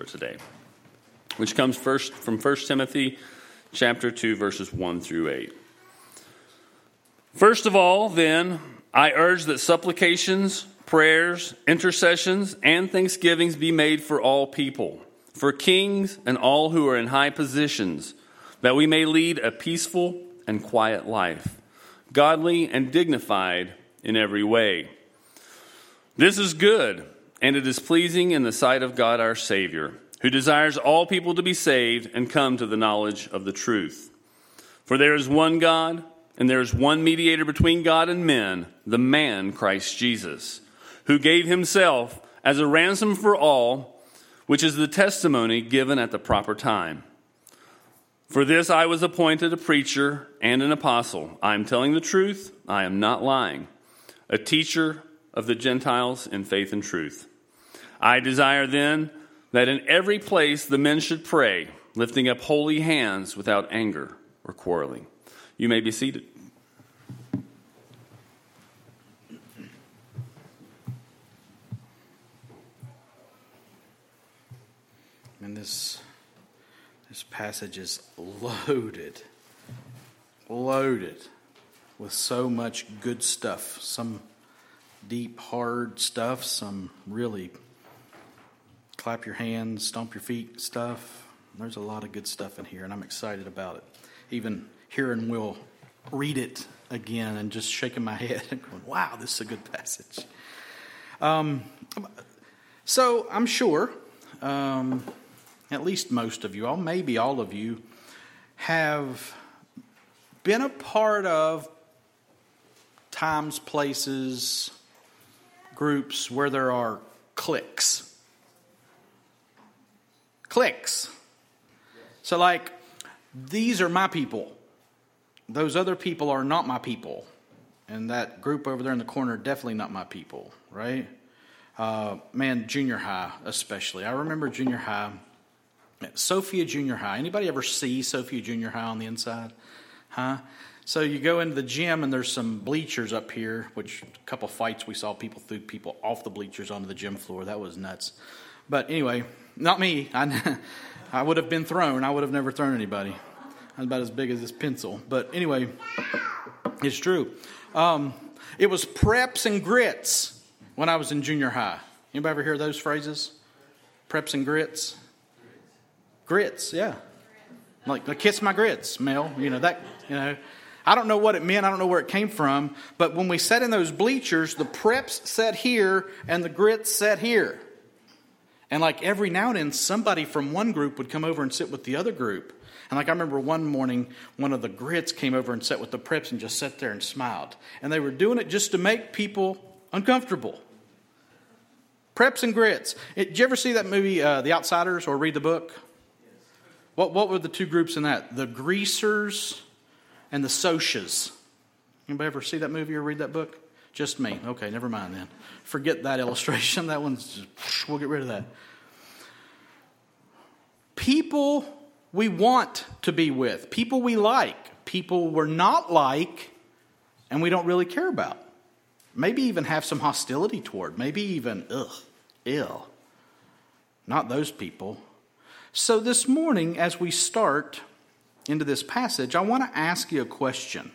for today, which comes first from 1 Timothy chapter 2 verses 1 through 8. First of all, then, I urge that supplications, prayers, intercessions, and thanksgivings be made for all people, for kings and all who are in high positions, that we may lead a peaceful and quiet life, godly and dignified in every way. This is good, and it is pleasing in the sight of God our Savior, who desires all people to be saved and come to the knowledge of the truth. For there is one God, and there is one mediator between God and men, the man Christ Jesus who gave himself as a ransom for all, which is the testimony given at the proper time. For this I was appointed a preacher and an apostle. I am telling the truth, I am not lying, a teacher of the Gentiles in faith and truth. I desire then that in every place the men should pray, lifting up holy hands without anger or quarreling. You may be seated. And this this passage is loaded, loaded with so much good stuff. Some deep, hard stuff. Some really clap your hands, stomp your feet stuff. There's a lot of good stuff in here, and I'm excited about it. Even hearing Will read it again and just shaking my head and going, "Wow, this is a good passage." Um, so I'm sure. Um, at least most of you all, maybe all of you, have been a part of times, places, groups where there are cliques. Cliques. So, like, these are my people. Those other people are not my people. And that group over there in the corner, definitely not my people, right? Uh, man, junior high, especially. I remember junior high Sophia Junior High. Anybody ever see Sophia Junior High on the inside? Huh? So you go into the gym and there's some bleachers up here, which a couple fights we saw people threw people off the bleachers onto the gym floor. That was nuts. But anyway, not me. I, I would have been thrown. I would have never thrown anybody. I was about as big as this pencil. But anyway, it's true. Um, it was preps and grits when I was in junior high. Anybody ever hear those phrases? Preps and grits? Grits, yeah. Like, like kiss my grits, Mel. You know, that, you know. I don't know what it meant. I don't know where it came from. But when we sat in those bleachers, the preps sat here and the grits sat here. And like every now and then, somebody from one group would come over and sit with the other group. And like I remember one morning, one of the grits came over and sat with the preps and just sat there and smiled. And they were doing it just to make people uncomfortable. Preps and grits. Did you ever see that movie, uh, The Outsiders, or read the book? What, what were the two groups in that? The greasers and the Socs. Anybody ever see that movie or read that book? Just me. Okay, never mind then. Forget that illustration. That one's just, we'll get rid of that. People we want to be with, people we like, people we're not like, and we don't really care about. Maybe even have some hostility toward. Maybe even, ugh, ill. Not those people. So, this morning, as we start into this passage, I want to ask you a question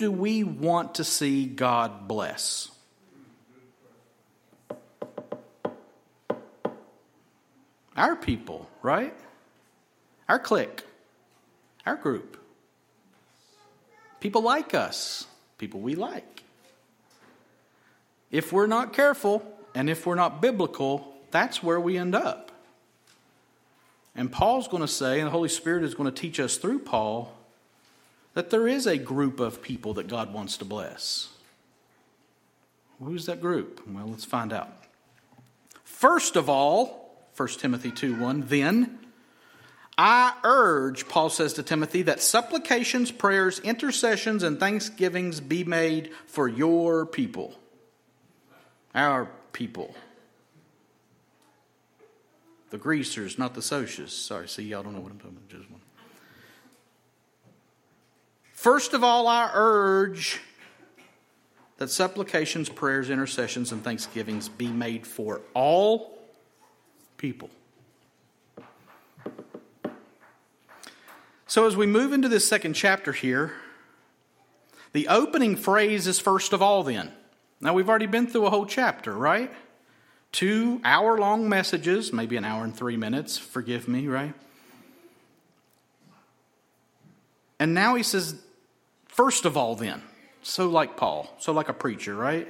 do we want to see God bless? Our people, right? Our clique, our group. People like us, people we like. If we're not careful and if we're not biblical, that's where we end up. And Paul's going to say, and the Holy Spirit is going to teach us through Paul, that there is a group of people that God wants to bless. Who's that group? Well, let's find out. First of all, 1 Timothy 2 1, then I urge, Paul says to Timothy, that supplications, prayers, intercessions, and thanksgivings be made for your people. Our people. The greasers, not the Socs. Sorry, see, y'all don't know what I'm talking about. Just one. First of all, I urge that supplications, prayers, intercessions, and thanksgivings be made for all people. So, as we move into this second chapter here, the opening phrase is first of all, then. Now, we've already been through a whole chapter, right? Two hour long messages, maybe an hour and three minutes, forgive me, right? And now he says, first of all, then. So like Paul, so like a preacher, right?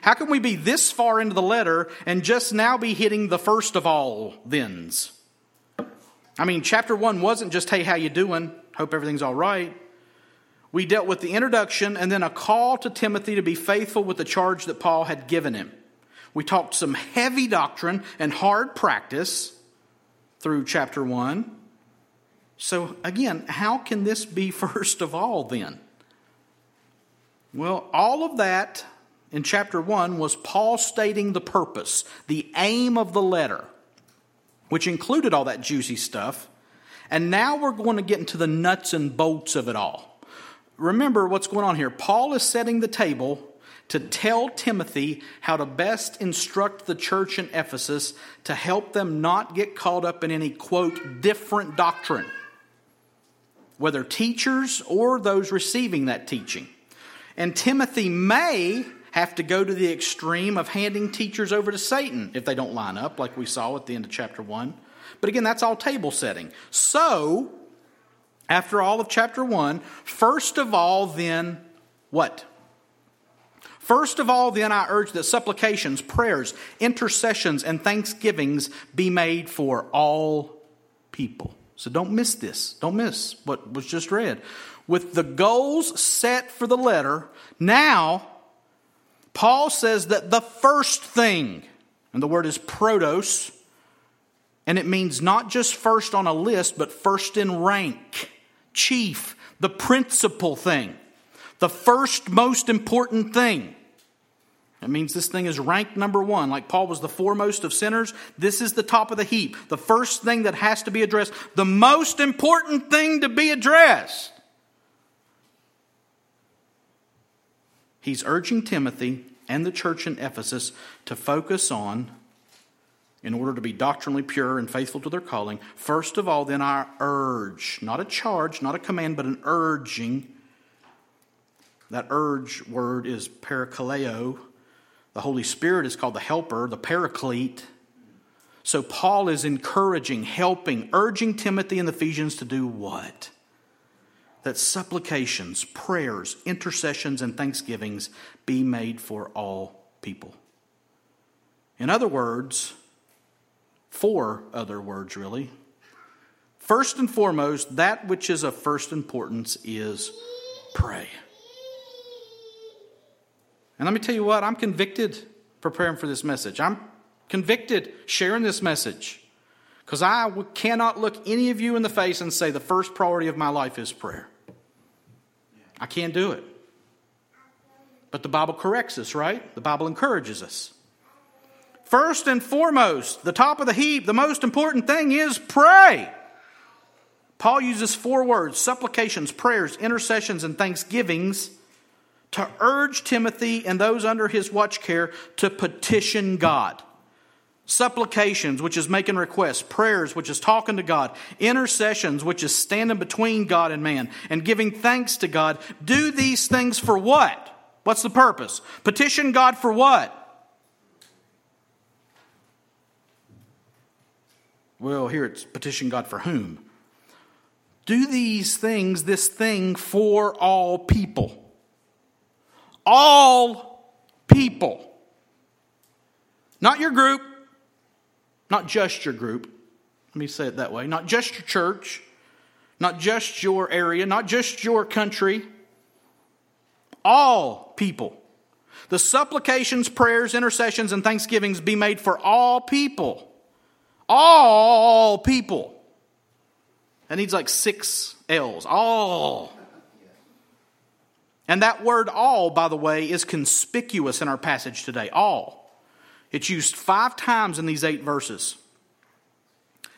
How can we be this far into the letter and just now be hitting the first of all thens? I mean, chapter one wasn't just, hey, how you doing? Hope everything's all right. We dealt with the introduction and then a call to Timothy to be faithful with the charge that Paul had given him. We talked some heavy doctrine and hard practice through chapter one. So, again, how can this be first of all then? Well, all of that in chapter 1 was Paul stating the purpose, the aim of the letter, which included all that juicy stuff. And now we're going to get into the nuts and bolts of it all. Remember what's going on here. Paul is setting the table to tell Timothy how to best instruct the church in Ephesus to help them not get caught up in any, quote, different doctrine whether teachers or those receiving that teaching. And Timothy may have to go to the extreme of handing teachers over to Satan if they don't line up, like we saw at the end of chapter 1. But again, that's all table setting. So, after all of chapter 1, first of all, then, what? First of all, then, I urge that supplications, prayers, intercessions, and thanksgivings be made for all people. So don't miss this. Don't miss what was just read. With the goals set for the letter, now Paul says that the first thing, and the word is protos, and it means not just first on a list, but first in rank, chief, the principal thing, the first most important thing. It means this thing is ranked number one. Like Paul was the foremost of sinners, this is the top of the heap. The first thing that has to be addressed, the most important thing to be addressed. He's urging Timothy and the church in Ephesus to focus on, in order to be doctrinally pure and faithful to their calling, first of all, then I urge, not a charge, not a command, but an urging. That urge word is parakaleo, the Holy Spirit is called the helper, the paraclete. So Paul is encouraging, helping, urging Timothy and the Ephesians to do what? That supplications, prayers, intercessions, and thanksgivings be made for all people. In other words, four other words really. First and foremost, that which is of first importance is pray. And let me tell you what, I'm convicted preparing for this message. I'm convicted sharing this message because I cannot look any of you in the face and say the first priority of my life is prayer. I can't do it. But the Bible corrects us, right? The Bible encourages us. First and foremost, the top of the heap, the most important thing is pray. Paul uses four words supplications, prayers, intercessions, and thanksgivings to urge Timothy and those under his watch care to petition God. Supplications, which is making requests, prayers, which is talking to God, intercessions, which is standing between God and man, and giving thanks to God. Do these things for what? What's the purpose? Petition God for what? Well, here it's petition God for whom? Do these things, this thing for all people all people. Not your group, not just your group. Let me say it that way. Not just your church, not just your area, not just your country. All people. The supplications, prayers, intercessions, and thanksgivings be made for all people. All people. That needs like six L's. All. And that word all, by the way, is conspicuous in our passage today. All. It's used five times in these eight verses.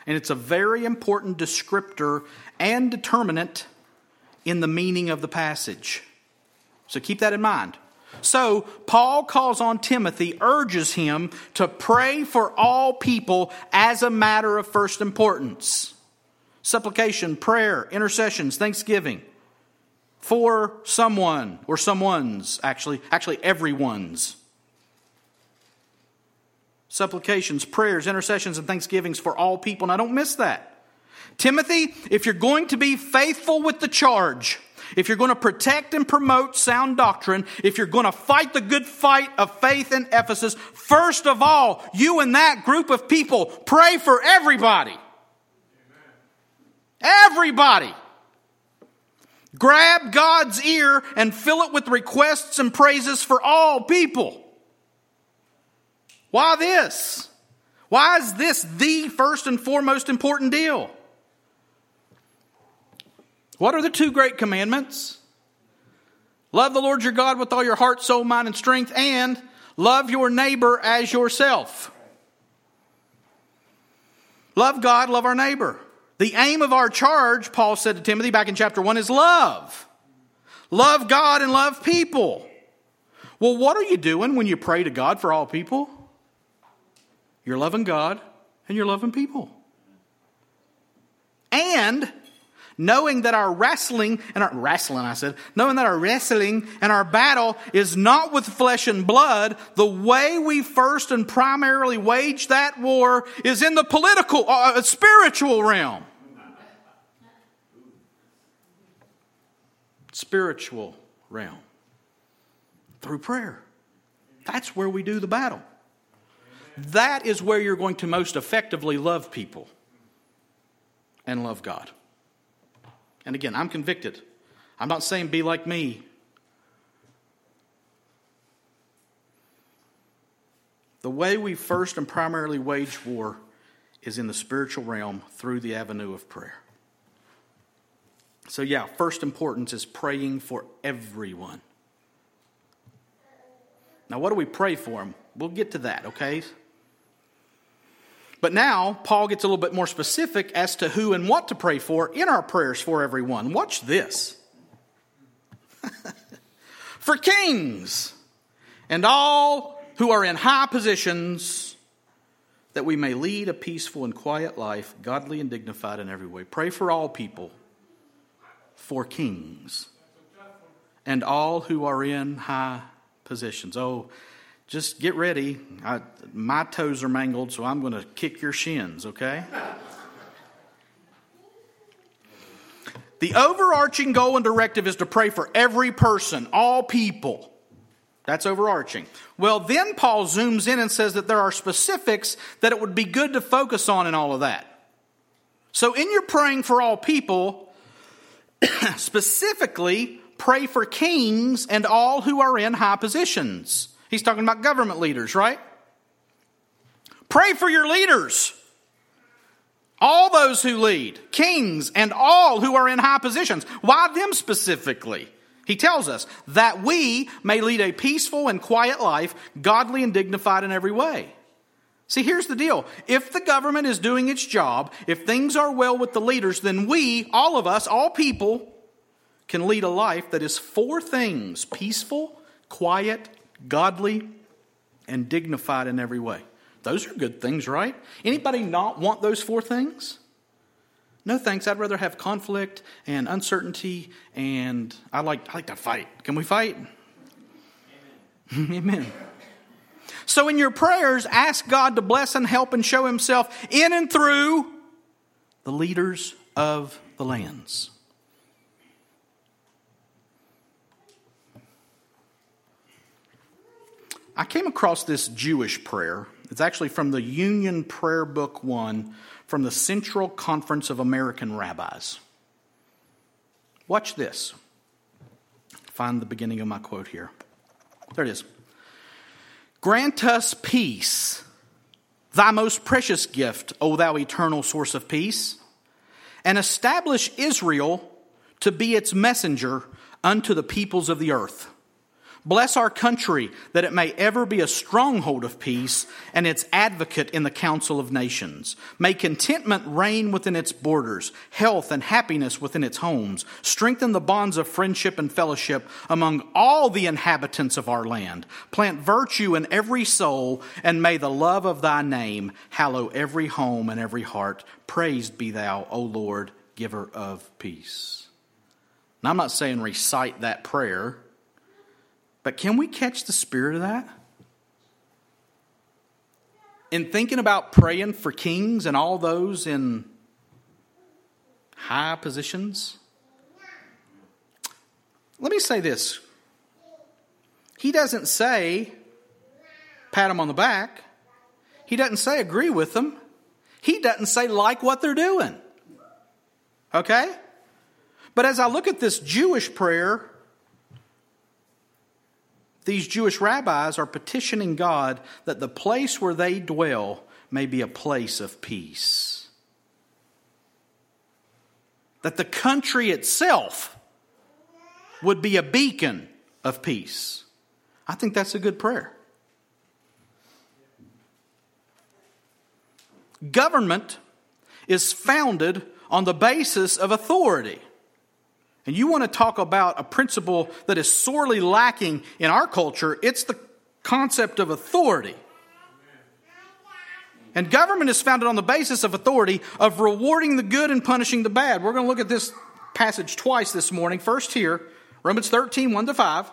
And it's a very important descriptor and determinant in the meaning of the passage. So keep that in mind. So, Paul calls on Timothy, urges him to pray for all people as a matter of first importance. Supplication, prayer, intercessions, thanksgiving for someone or someone's, actually, actually everyone's. Supplications, prayers, intercessions, and thanksgivings for all people. Now, don't miss that. Timothy, if you're going to be faithful with the charge, if you're going to protect and promote sound doctrine, if you're going to fight the good fight of faith in Ephesus, first of all, you and that group of people pray for everybody. Everybody. Grab God's ear and fill it with requests and praises for all people. Why this? Why is this the first and foremost important deal? What are the two great commandments? Love the Lord your God with all your heart, soul, mind, and strength, and love your neighbor as yourself. Love God, love our neighbor. The aim of our charge, Paul said to Timothy back in chapter 1, is love. Love God and love people. Well, what are you doing when you pray to God for all people? You're loving God and you're loving people. And knowing that our wrestling and our wrestling, I said, knowing that our wrestling and our battle is not with flesh and blood, the way we first and primarily wage that war is in the political, uh, uh spiritual realm. Spiritual realm. Through prayer. That's where we do the battle. That is where you're going to most effectively love people and love God. And again, I'm convicted. I'm not saying be like me. The way we first and primarily wage war is in the spiritual realm through the avenue of prayer. So, yeah, first importance is praying for everyone. Now, what do we pray for them? We'll get to that, okay? But now, Paul gets a little bit more specific as to who and what to pray for in our prayers for everyone. Watch this. for kings and all who are in high positions, that we may lead a peaceful and quiet life, godly and dignified in every way. Pray for all people, for kings, and all who are in high positions. Oh, just get ready. I, my toes are mangled, so I'm going to kick your shins, okay? the overarching goal and directive is to pray for every person, all people. That's overarching. Well, then Paul zooms in and says that there are specifics that it would be good to focus on in all of that. So, in your praying for all people, specifically pray for kings and all who are in high positions. He's talking about government leaders, right? Pray for your leaders. All those who lead, kings, and all who are in high positions. Why them specifically? He tells us that we may lead a peaceful and quiet life, godly and dignified in every way. See, here's the deal. If the government is doing its job, if things are well with the leaders, then we, all of us, all people, can lead a life that is four things peaceful, quiet, godly, and dignified in every way. Those are good things, right? Anybody not want those four things? No thanks. I'd rather have conflict and uncertainty and I like I like to fight. Can we fight? Amen. Amen. So in your prayers, ask God to bless and help and show himself in and through the leaders of the lands. I came across this Jewish prayer. It's actually from the Union Prayer Book 1 from the Central Conference of American Rabbis. Watch this. Find the beginning of my quote here. There it is. Grant us peace, thy most precious gift, O thou eternal source of peace, and establish Israel to be its messenger unto the peoples of the earth Bless our country that it may ever be a stronghold of peace and its advocate in the council of nations. May contentment reign within its borders, health and happiness within its homes. Strengthen the bonds of friendship and fellowship among all the inhabitants of our land. Plant virtue in every soul, and may the love of thy name hallow every home and every heart. Praised be thou, O Lord, giver of peace. Now, I'm not saying recite that prayer. But can we catch the spirit of that? In thinking about praying for kings and all those in high positions, let me say this. He doesn't say, pat them on the back. He doesn't say, agree with them. He doesn't say, like what they're doing. Okay? But as I look at this Jewish prayer, these Jewish rabbis are petitioning God that the place where they dwell may be a place of peace. That the country itself would be a beacon of peace. I think that's a good prayer. Government is founded on the basis of authority. And you want to talk about a principle that is sorely lacking in our culture, it's the concept of authority. And government is founded on the basis of authority of rewarding the good and punishing the bad. We're going to look at this passage twice this morning. First here, Romans 13, 1 to 5.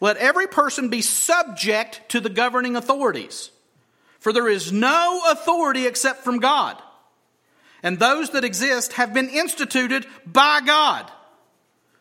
Let every person be subject to the governing authorities, for there is no authority except from God. And those that exist have been instituted by God.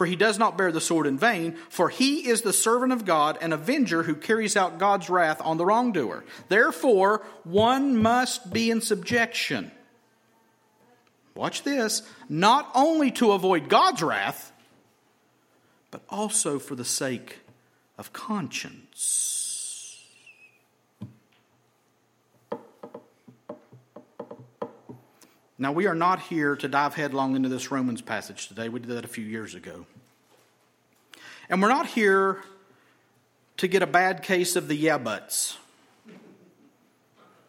For he does not bear the sword in vain, for he is the servant of God, an avenger who carries out God's wrath on the wrongdoer. Therefore, one must be in subjection. Watch this, not only to avoid God's wrath, but also for the sake of conscience. Now, we are not here to dive headlong into this Romans passage today. We did that a few years ago. And we're not here to get a bad case of the yeah buts.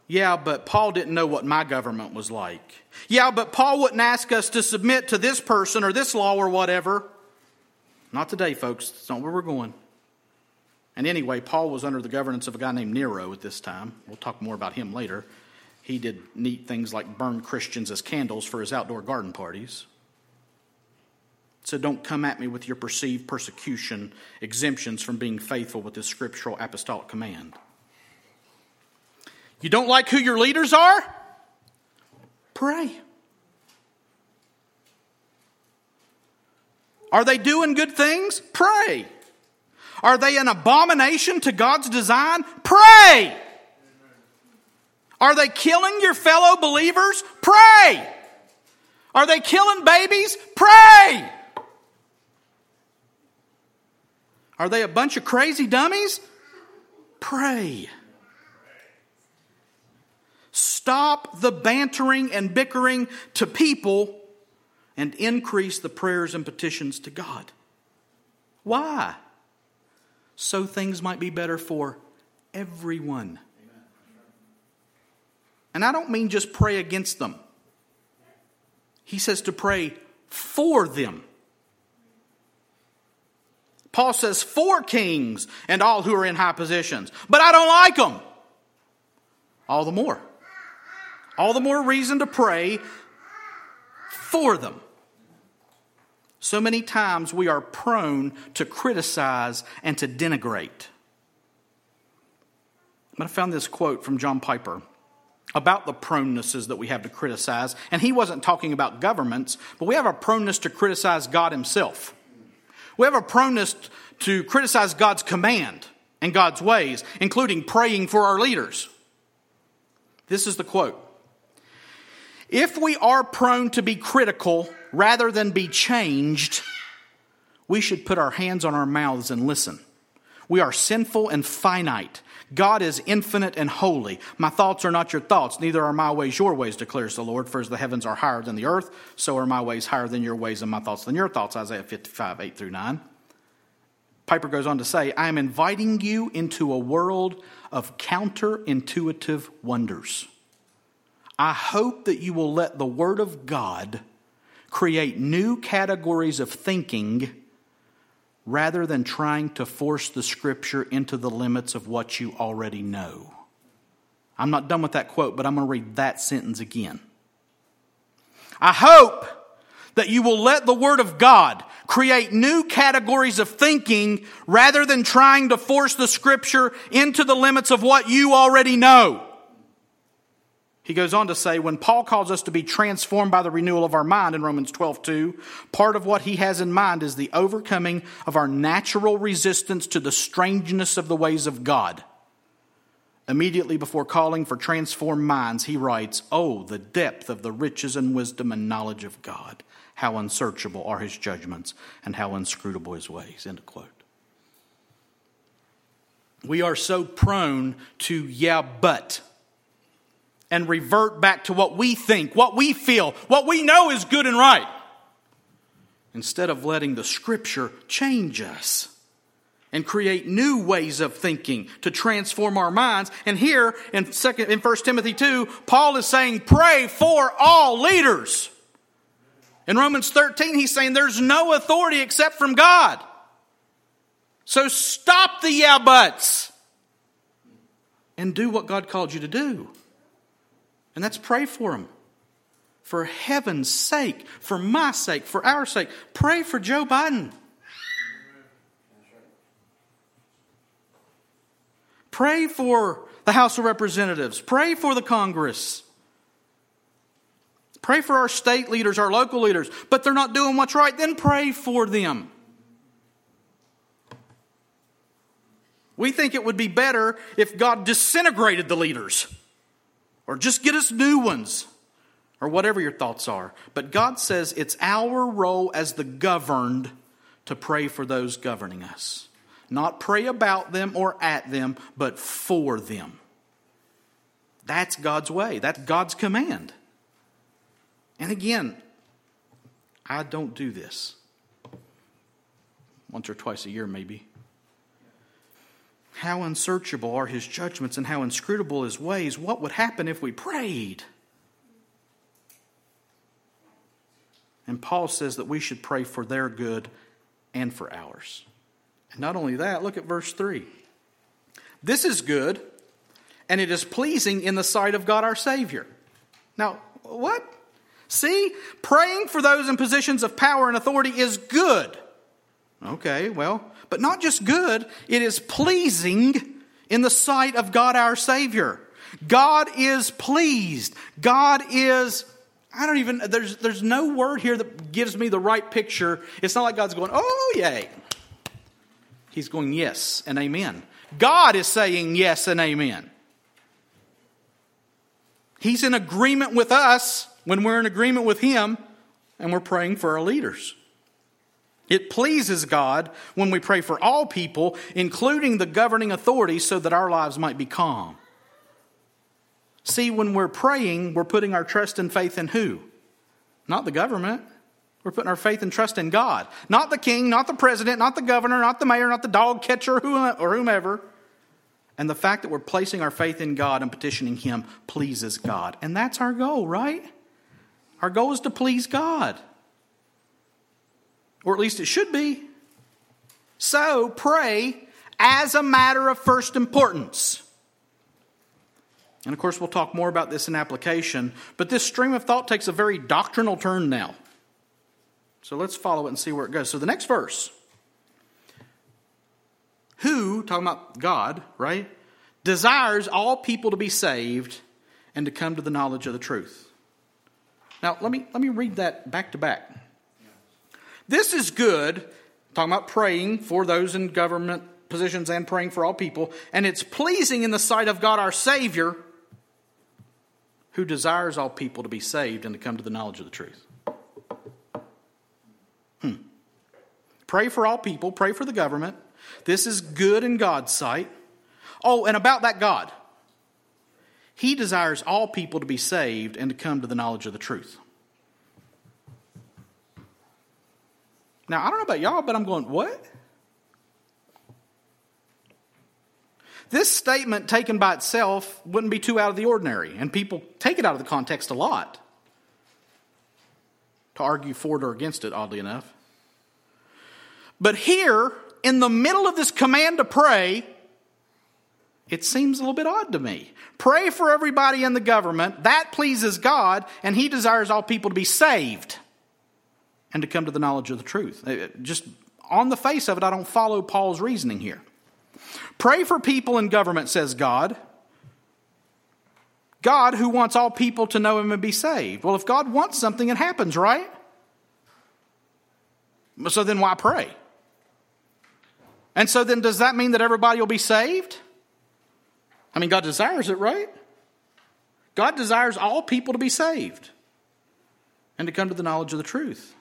Yeah, but Paul didn't know what my government was like. Yeah, but Paul wouldn't ask us to submit to this person or this law or whatever. Not today, folks. That's not where we're going. And anyway, Paul was under the governance of a guy named Nero at this time. We'll talk more about him later. He did neat things like burn Christians as candles for his outdoor garden parties. So don't come at me with your perceived persecution exemptions from being faithful with this scriptural apostolic command. You don't like who your leaders are? Pray. Are they doing good things? Pray. Are they an abomination to God's design? Pray. Are they killing your fellow believers? Pray. Are they killing babies? Pray. Are they a bunch of crazy dummies? Pray. Stop the bantering and bickering to people and increase the prayers and petitions to God. Why? So things might be better for everyone. And I don't mean just pray against them. He says to pray for them. Paul says for kings and all who are in high positions. But I don't like them. All the more. All the more reason to pray for them. So many times we are prone to criticize and to denigrate. But I found this quote from John Piper about the pronenesses that we have to criticize. And he wasn't talking about governments, but we have a proneness to criticize God Himself. We have a proneness to criticize God's command and God's ways, including praying for our leaders. This is the quote If we are prone to be critical rather than be changed, we should put our hands on our mouths and listen. We are sinful and finite. God is infinite and holy. My thoughts are not your thoughts, neither are my ways your ways, declares the Lord. For as the heavens are higher than the earth, so are my ways higher than your ways, and my thoughts than your thoughts. Isaiah 55, 8 through 9. Piper goes on to say, I am inviting you into a world of counterintuitive wonders. I hope that you will let the Word of God create new categories of thinking rather than trying to force the Scripture into the limits of what you already know. I'm not done with that quote, but I'm going to read that sentence again. I hope that you will let the Word of God create new categories of thinking rather than trying to force the Scripture into the limits of what you already know. He goes on to say, when Paul calls us to be transformed by the renewal of our mind in Romans 12, 2, part of what he has in mind is the overcoming of our natural resistance to the strangeness of the ways of God. Immediately before calling for transformed minds, he writes, Oh, the depth of the riches and wisdom and knowledge of God. How unsearchable are his judgments and how inscrutable his ways. End quote. We are so prone to, yeah, but and revert back to what we think, what we feel, what we know is good and right, instead of letting the scripture change us and create new ways of thinking to transform our minds. And here in second in 1 Timothy 2, Paul is saying, pray for all leaders. In Romans 13, he's saying there's no authority except from God. So stop the yeah buts and do what God called you to do. And that's pray for them. For heaven's sake, for my sake, for our sake. Pray for Joe Biden. Pray for the House of Representatives. Pray for the Congress. Pray for our state leaders, our local leaders. But they're not doing what's right, then pray for them. We think it would be better if God disintegrated the leaders or just get us new ones, or whatever your thoughts are. But God says it's our role as the governed to pray for those governing us. Not pray about them or at them, but for them. That's God's way. That's God's command. And again, I don't do this. Once or twice a year, maybe. How unsearchable are his judgments and how inscrutable his ways. What would happen if we prayed? And Paul says that we should pray for their good and for ours. And not only that, look at verse 3. This is good, and it is pleasing in the sight of God our Savior. Now, what? See, praying for those in positions of power and authority is good. Okay, well, but not just good, it is pleasing in the sight of God our Savior. God is pleased. God is, I don't even, there's, there's no word here that gives me the right picture. It's not like God's going, oh, yay. He's going, yes and amen. God is saying yes and amen. He's in agreement with us when we're in agreement with Him and we're praying for our leaders. It pleases God when we pray for all people, including the governing authorities, so that our lives might be calm. See, when we're praying, we're putting our trust and faith in who? Not the government. We're putting our faith and trust in God. Not the king, not the president, not the governor, not the mayor, not the dog catcher or whomever. And the fact that we're placing our faith in God and petitioning Him pleases God. And that's our goal, right? Our goal is to please God or at least it should be. So pray as a matter of first importance. And of course, we'll talk more about this in application, but this stream of thought takes a very doctrinal turn now. So let's follow it and see where it goes. So the next verse Who, talking about God, right, desires all people to be saved and to come to the knowledge of the truth. Now, let me, let me read that back to back. This is good, talking about praying for those in government positions and praying for all people, and it's pleasing in the sight of God our Savior, who desires all people to be saved and to come to the knowledge of the truth. Hmm. Pray for all people, pray for the government. This is good in God's sight. Oh, and about that God, He desires all people to be saved and to come to the knowledge of the truth. Now, I don't know about y'all, but I'm going, what? This statement taken by itself wouldn't be too out of the ordinary, and people take it out of the context a lot to argue for it or against it, oddly enough. But here, in the middle of this command to pray, it seems a little bit odd to me. Pray for everybody in the government. That pleases God, and He desires all people to be saved and to come to the knowledge of the truth. Uh, just on the face of it, I don't follow Paul's reasoning here. Pray for people in government, says God. God who wants all people to know him and be saved. Well, if God wants something, it happens, right? So then why pray? And so then does that mean that everybody will be saved? I mean, God desires it, right? God desires all people to be saved and to come to the knowledge of the truth.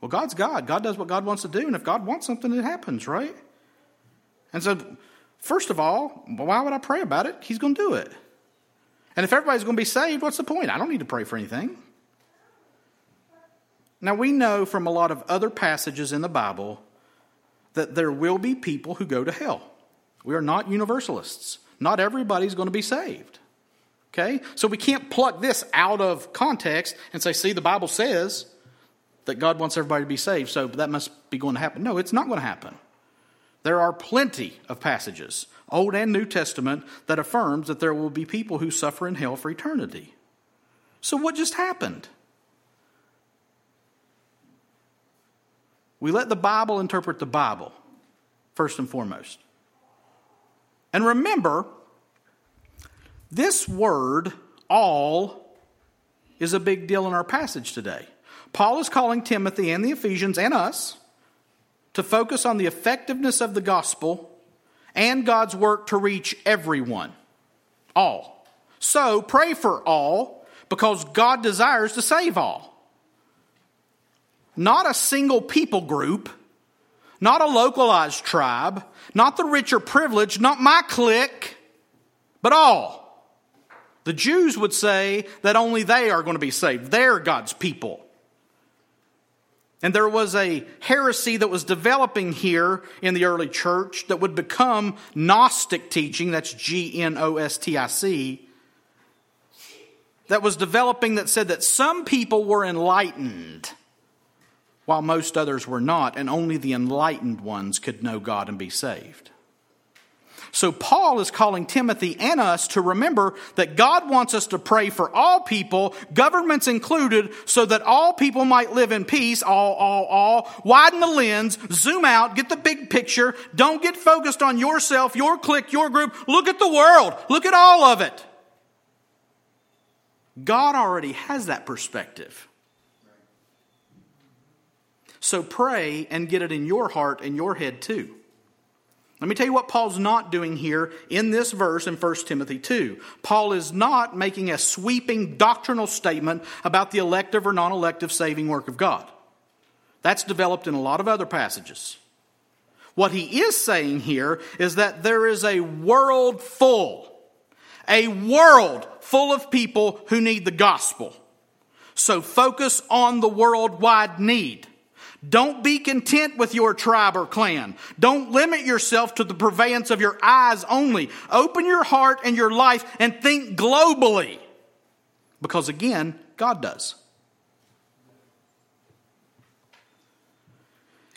Well, God's God. God does what God wants to do, and if God wants something, it happens, right? And so First of all, why would I pray about it? He's going to do it. And if everybody's going to be saved, what's the point? I don't need to pray for anything. Now, we know from a lot of other passages in the Bible that there will be people who go to hell. We are not universalists. Not everybody's going to be saved. Okay? So we can't pluck this out of context and say, see, the Bible says that God wants everybody to be saved, so that must be going to happen. No, it's not going to happen. There are plenty of passages, Old and New Testament, that affirms that there will be people who suffer in hell for eternity. So what just happened? We let the Bible interpret the Bible, first and foremost. And remember, this word, all, is a big deal in our passage today. Paul is calling Timothy and the Ephesians and us to focus on the effectiveness of the gospel and God's work to reach everyone, all. So pray for all because God desires to save all. Not a single people group, not a localized tribe, not the rich or privileged, not my clique, but all. The Jews would say that only they are going to be saved. They're God's people. And there was a heresy that was developing here in the early church that would become Gnostic teaching. That's G N O S T I C. That was developing that said that some people were enlightened while most others were not, and only the enlightened ones could know God and be saved. So Paul is calling Timothy and us to remember that God wants us to pray for all people, governments included, so that all people might live in peace, all, all, all. Widen the lens, zoom out, get the big picture. Don't get focused on yourself, your clique, your group. Look at the world. Look at all of it. God already has that perspective. So pray and get it in your heart and your head too. Let me tell you what Paul's not doing here in this verse in 1 Timothy 2. Paul is not making a sweeping doctrinal statement about the elective or non elective saving work of God. That's developed in a lot of other passages. What he is saying here is that there is a world full, a world full of people who need the gospel. So focus on the worldwide need. Don't be content with your tribe or clan. Don't limit yourself to the purveyance of your eyes only. Open your heart and your life and think globally. Because again, God does.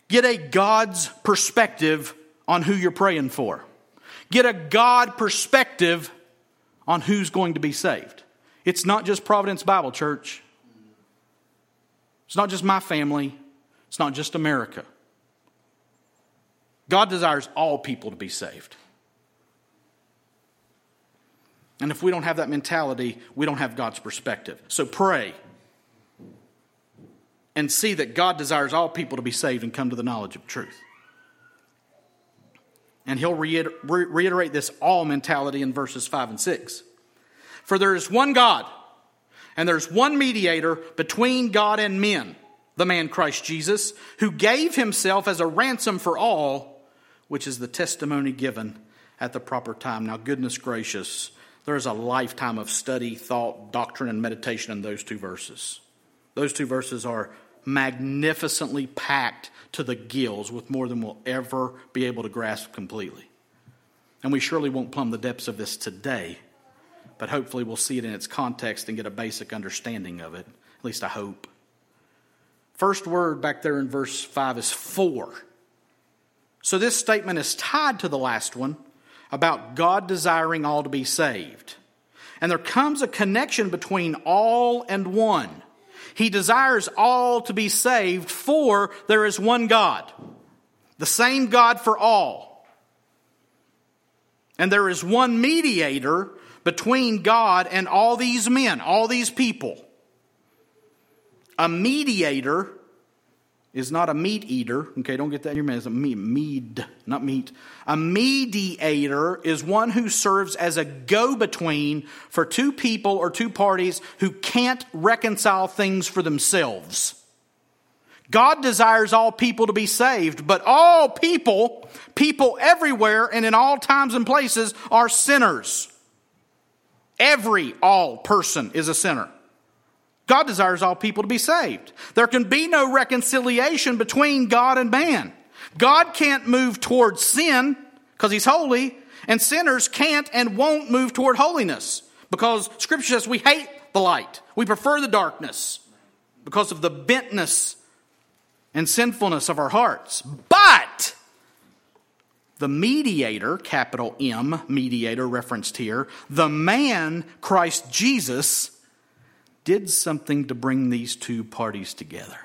Get a God's perspective on who you're praying for. Get a God perspective on who's going to be saved. It's not just Providence Bible Church. It's not just my family. It's not just America. God desires all people to be saved. And if we don't have that mentality, we don't have God's perspective. So pray and see that God desires all people to be saved and come to the knowledge of truth. And he'll reiterate this all mentality in verses 5 and 6. For there is one God, and there's one mediator between God and men the man Christ Jesus, who gave himself as a ransom for all, which is the testimony given at the proper time. Now, goodness gracious, there's a lifetime of study, thought, doctrine, and meditation in those two verses. Those two verses are magnificently packed to the gills with more than we'll ever be able to grasp completely. And we surely won't plumb the depths of this today, but hopefully we'll see it in its context and get a basic understanding of it. At least I hope. First word back there in verse 5 is for. So this statement is tied to the last one about God desiring all to be saved. And there comes a connection between all and one. He desires all to be saved, for there is one God, the same God for all. And there is one mediator between God and all these men, all these people. A mediator is not a meat eater. Okay, don't get that in your mind. It's a meat, mead, not meat. A mediator is one who serves as a go between for two people or two parties who can't reconcile things for themselves. God desires all people to be saved, but all people, people everywhere and in all times and places, are sinners. Every all person is a sinner. God desires all people to be saved. There can be no reconciliation between God and man. God can't move towards sin because he's holy, and sinners can't and won't move toward holiness because scripture says we hate the light. We prefer the darkness because of the bentness and sinfulness of our hearts. But the mediator, capital M, mediator referenced here, the man, Christ Jesus, did something to bring these two parties together.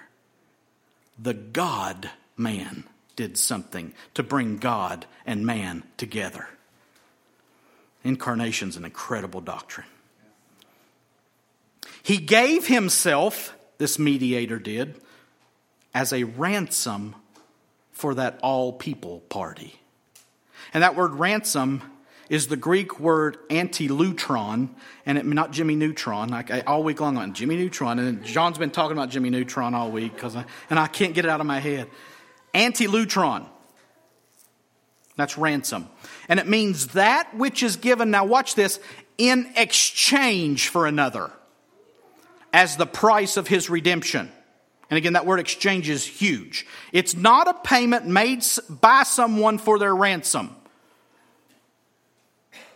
The God man did something to bring God and man together. Incarnation's an incredible doctrine. He gave himself, this mediator did, as a ransom for that all people party. And that word ransom is the Greek word antilutron, and it, not Jimmy Neutron. I, all week long, on Jimmy Neutron, and John's been talking about Jimmy Neutron all week because, and I can't get it out of my head. Antilutron. That's ransom, and it means that which is given. Now, watch this in exchange for another, as the price of his redemption. And again, that word exchange is huge. It's not a payment made by someone for their ransom.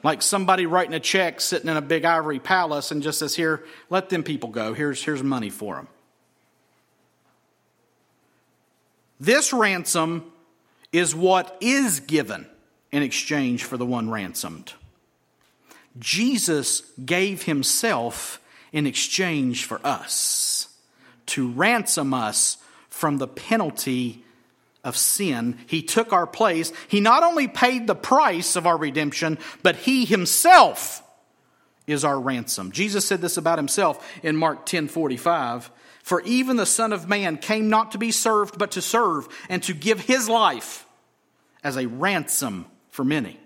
Like somebody writing a check sitting in a big ivory palace and just says, Here, let them people go. Here's, here's money for them. This ransom is what is given in exchange for the one ransomed. Jesus gave himself in exchange for us to ransom us from the penalty of sin. He took our place. He not only paid the price of our redemption, but He Himself is our ransom. Jesus said this about Himself in Mark 10 45. For even the Son of Man came not to be served, but to serve, and to give His life as a ransom for many.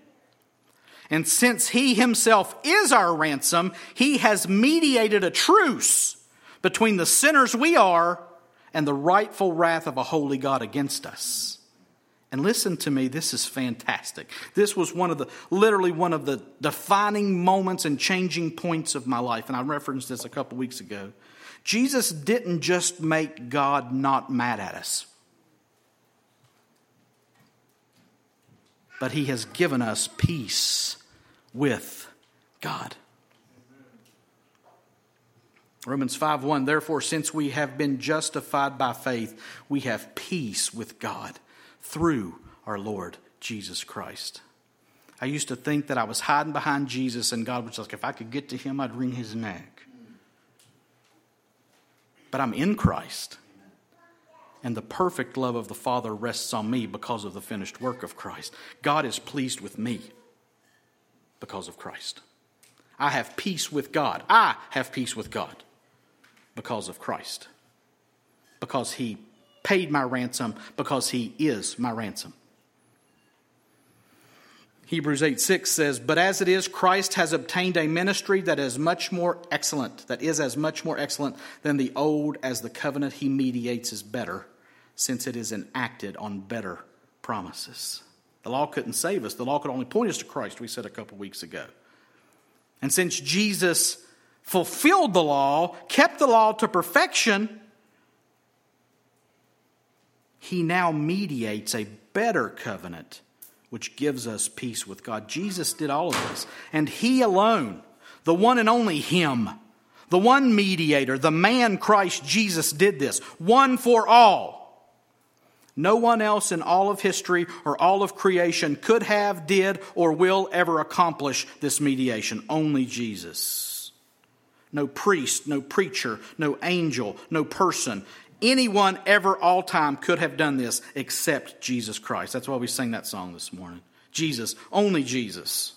And since He Himself is our ransom, He has mediated a truce between the sinners we are and the rightful wrath of a holy God against us. And listen to me, this is fantastic. This was one of the, literally one of the defining moments and changing points of my life. And I referenced this a couple weeks ago. Jesus didn't just make God not mad at us, but He has given us peace with God. Romans 5 1 Therefore, since we have been justified by faith, we have peace with God through our Lord Jesus Christ. I used to think that I was hiding behind Jesus and God was like, if I could get to him, I'd wring his neck. But I'm in Christ. And the perfect love of the Father rests on me because of the finished work of Christ. God is pleased with me because of Christ. I have peace with God. I have peace with God because of Christ. Because he paid my ransom, because he is my ransom. Hebrews 8 6 says, But as it is, Christ has obtained a ministry that is much more excellent, that is as much more excellent than the old, as the covenant he mediates is better, since it is enacted on better promises. The law couldn't save us, the law could only point us to Christ, we said a couple weeks ago. And since Jesus fulfilled the law, kept the law to perfection, he now mediates a better covenant which gives us peace with God. Jesus did all of this, and He alone, the one and only Him, the one mediator, the man Christ Jesus did this, one for all. No one else in all of history or all of creation could have, did, or will ever accomplish this mediation. Only Jesus. No priest, no preacher, no angel, no person anyone ever, all time, could have done this except Jesus Christ. That's why we sang that song this morning. Jesus, only Jesus.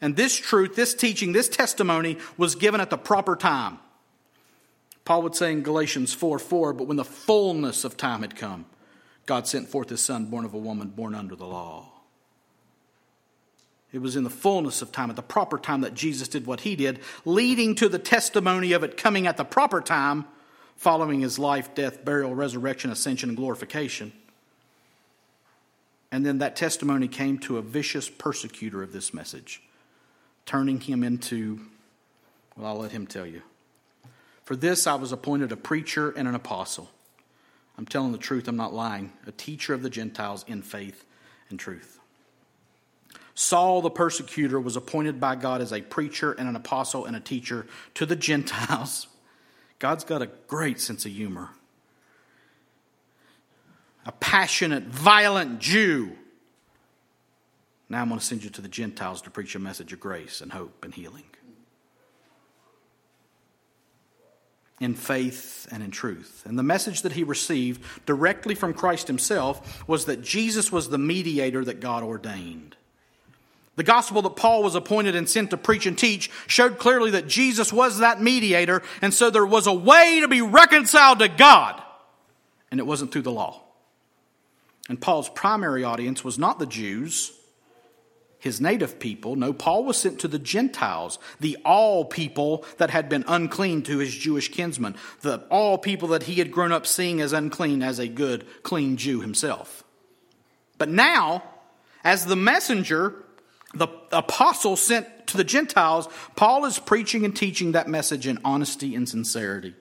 And this truth, this teaching, this testimony was given at the proper time. Paul would say in Galatians 4 4, but when the fullness of time had come, God sent forth his son, born of a woman, born under the law. It was in the fullness of time, at the proper time, that Jesus did what he did, leading to the testimony of it coming at the proper time following his life, death, burial, resurrection, ascension, and glorification. And then that testimony came to a vicious persecutor of this message, turning him into, well, I'll let him tell you. For this I was appointed a preacher and an apostle. I'm telling the truth, I'm not lying. A teacher of the Gentiles in faith and truth. Saul the persecutor was appointed by God as a preacher and an apostle and a teacher to the Gentiles God's got a great sense of humor. A passionate, violent Jew. Now I'm going to send you to the Gentiles to preach a message of grace and hope and healing. In faith and in truth. And the message that he received directly from Christ himself was that Jesus was the mediator that God ordained. The gospel that Paul was appointed and sent to preach and teach showed clearly that Jesus was that mediator, and so there was a way to be reconciled to God, and it wasn't through the law. And Paul's primary audience was not the Jews, his native people. No, Paul was sent to the Gentiles, the all people that had been unclean to his Jewish kinsmen, the all people that he had grown up seeing as unclean as a good, clean Jew himself. But now, as the messenger, the apostle sent to the Gentiles, Paul is preaching and teaching that message in honesty and sincerity.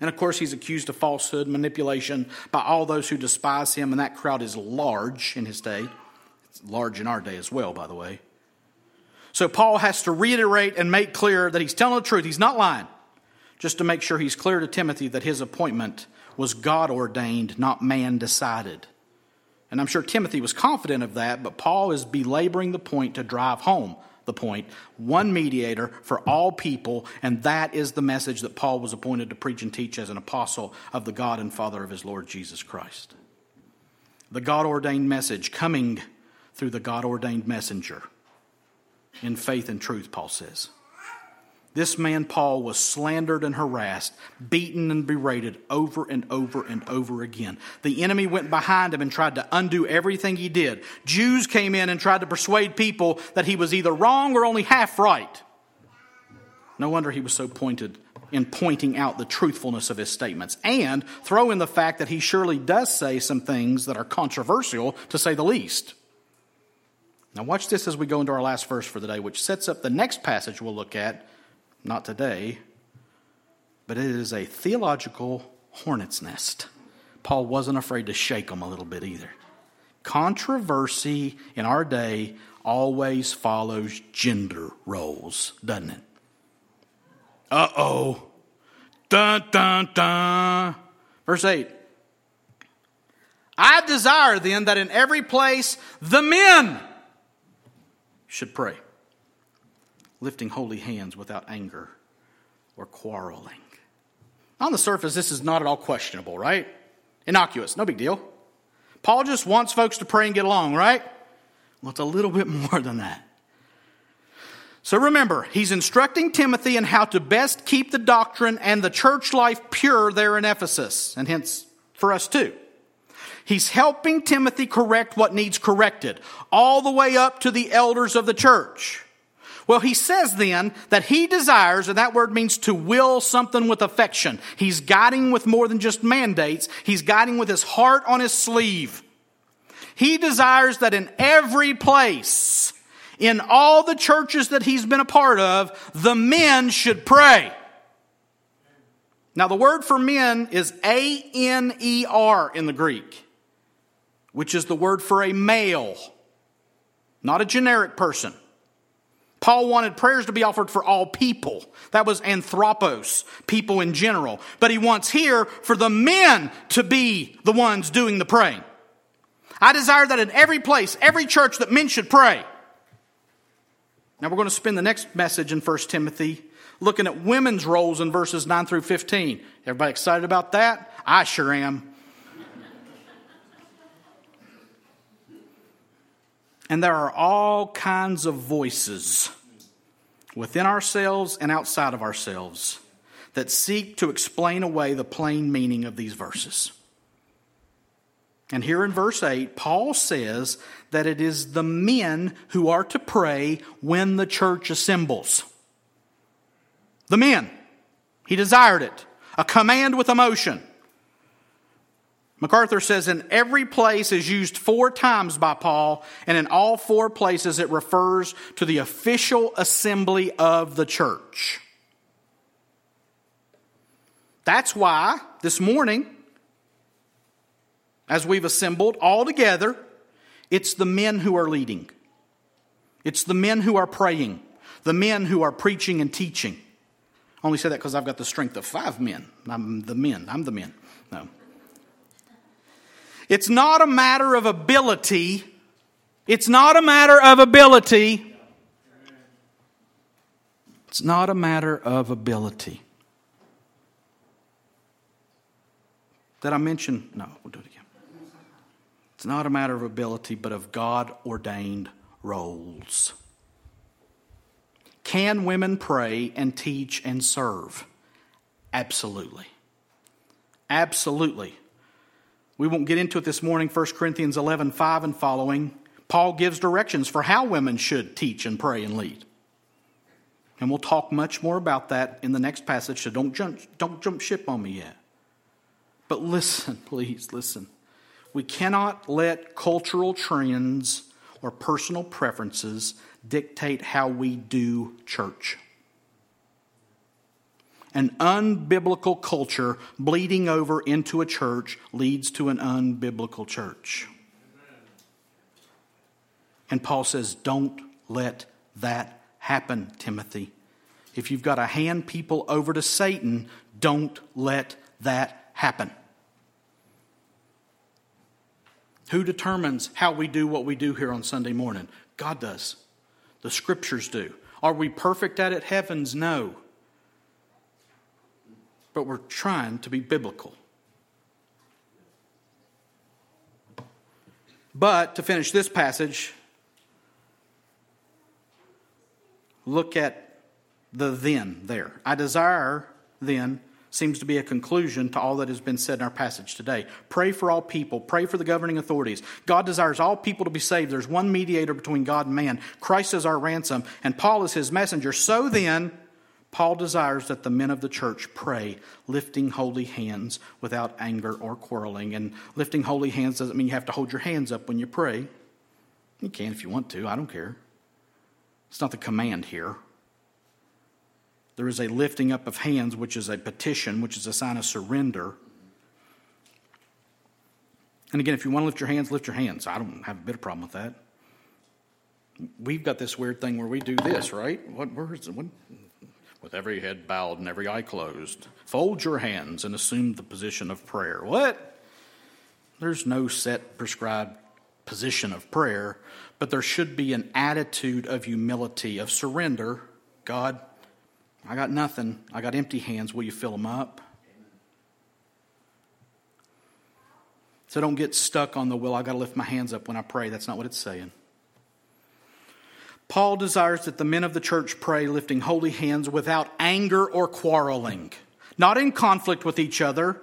And of course, he's accused of falsehood, manipulation by all those who despise him, and that crowd is large in his day. It's large in our day as well, by the way. So Paul has to reiterate and make clear that he's telling the truth. He's not lying, just to make sure he's clear to Timothy that his appointment was God ordained, not man decided. And I'm sure Timothy was confident of that, but Paul is belaboring the point to drive home the. One mediator for all people, and that is the message that Paul was appointed to preach and teach as an apostle of the God and Father of his Lord Jesus Christ. The God ordained message coming through the God ordained messenger in faith and truth, Paul says. This man, Paul, was slandered and harassed, beaten and berated over and over and over again. The enemy went behind him and tried to undo everything he did. Jews came in and tried to persuade people that he was either wrong or only half right. No wonder he was so pointed in pointing out the truthfulness of his statements. And throw in the fact that he surely does say some things that are controversial, to say the least. Now, watch this as we go into our last verse for the day, which sets up the next passage we'll look at not today, but it is a theological hornet's nest. Paul wasn't afraid to shake them a little bit either. Controversy in our day always follows gender roles, doesn't it? Uh oh. Dun, dun, dun. Verse 8. I desire then that in every place the men should pray lifting holy hands without anger or quarreling. On the surface, this is not at all questionable, right? Innocuous, no big deal. Paul just wants folks to pray and get along, right? Well, it's a little bit more than that. So remember, he's instructing Timothy in how to best keep the doctrine and the church life pure there in Ephesus, and hence for us too. He's helping Timothy correct what needs corrected, all the way up to the elders of the church. Well, he says then that he desires, and that word means to will something with affection. He's guiding with more than just mandates. He's guiding with his heart on his sleeve. He desires that in every place, in all the churches that he's been a part of, the men should pray. Now, the word for men is A N E R in the Greek, which is the word for a male, not a generic person. Paul wanted prayers to be offered for all people. That was anthropos, people in general. But he wants here for the men to be the ones doing the praying. I desire that in every place, every church, that men should pray. Now we're going to spend the next message in 1 Timothy looking at women's roles in verses 9 through 15. Everybody excited about that? I sure am. And there are all kinds of voices within ourselves and outside of ourselves that seek to explain away the plain meaning of these verses. And here in verse 8, Paul says that it is the men who are to pray when the church assembles. The men. He desired it. A command with emotion. MacArthur says in every place is used four times by Paul, and in all four places it refers to the official assembly of the church. That's why this morning, as we've assembled all together, it's the men who are leading. It's the men who are praying, the men who are preaching and teaching. I only say that because I've got the strength of five men. I'm the men. I'm the men. No. It's not a matter of ability. It's not a matter of ability. It's not a matter of ability. Did I mention? No, we'll do it again. It's not a matter of ability, but of God ordained roles. Can women pray and teach and serve? Absolutely. Absolutely. We won't get into it this morning, 1 Corinthians 11 5 and following. Paul gives directions for how women should teach and pray and lead. And we'll talk much more about that in the next passage, so don't jump, don't jump ship on me yet. But listen, please, listen. We cannot let cultural trends or personal preferences dictate how we do church an unbiblical culture bleeding over into a church leads to an unbiblical church. And Paul says, Don't let that happen, Timothy. If you've got to hand people over to Satan, don't let that happen. Who determines how we do what we do here on Sunday morning? God does. The scriptures do. Are we perfect at it? Heavens, no but we're trying to be biblical. But to finish this passage, look at the then there. I desire then seems to be a conclusion to all that has been said in our passage today. Pray for all people, pray for the governing authorities. God desires all people to be saved. There's one mediator between God and man. Christ is our ransom, and Paul is his messenger. So then, Paul desires that the men of the church pray, lifting holy hands without anger or quarreling. And lifting holy hands doesn't mean you have to hold your hands up when you pray. You can if you want to, I don't care. It's not the command here. There is a lifting up of hands, which is a petition, which is a sign of surrender. And again, if you want to lift your hands, lift your hands. I don't have a bit of problem with that. We've got this weird thing where we do this, right? What, where is it? What, with every head bowed and every eye closed. Fold your hands and assume the position of prayer. What? There's no set prescribed position of prayer, but there should be an attitude of humility, of surrender. God, I got nothing. I got empty hands. Will you fill them up? So don't get stuck on the, well, I got to lift my hands up when I pray. That's not what it's saying. Paul desires that the men of the church pray lifting holy hands without anger or quarreling, not in conflict with each other.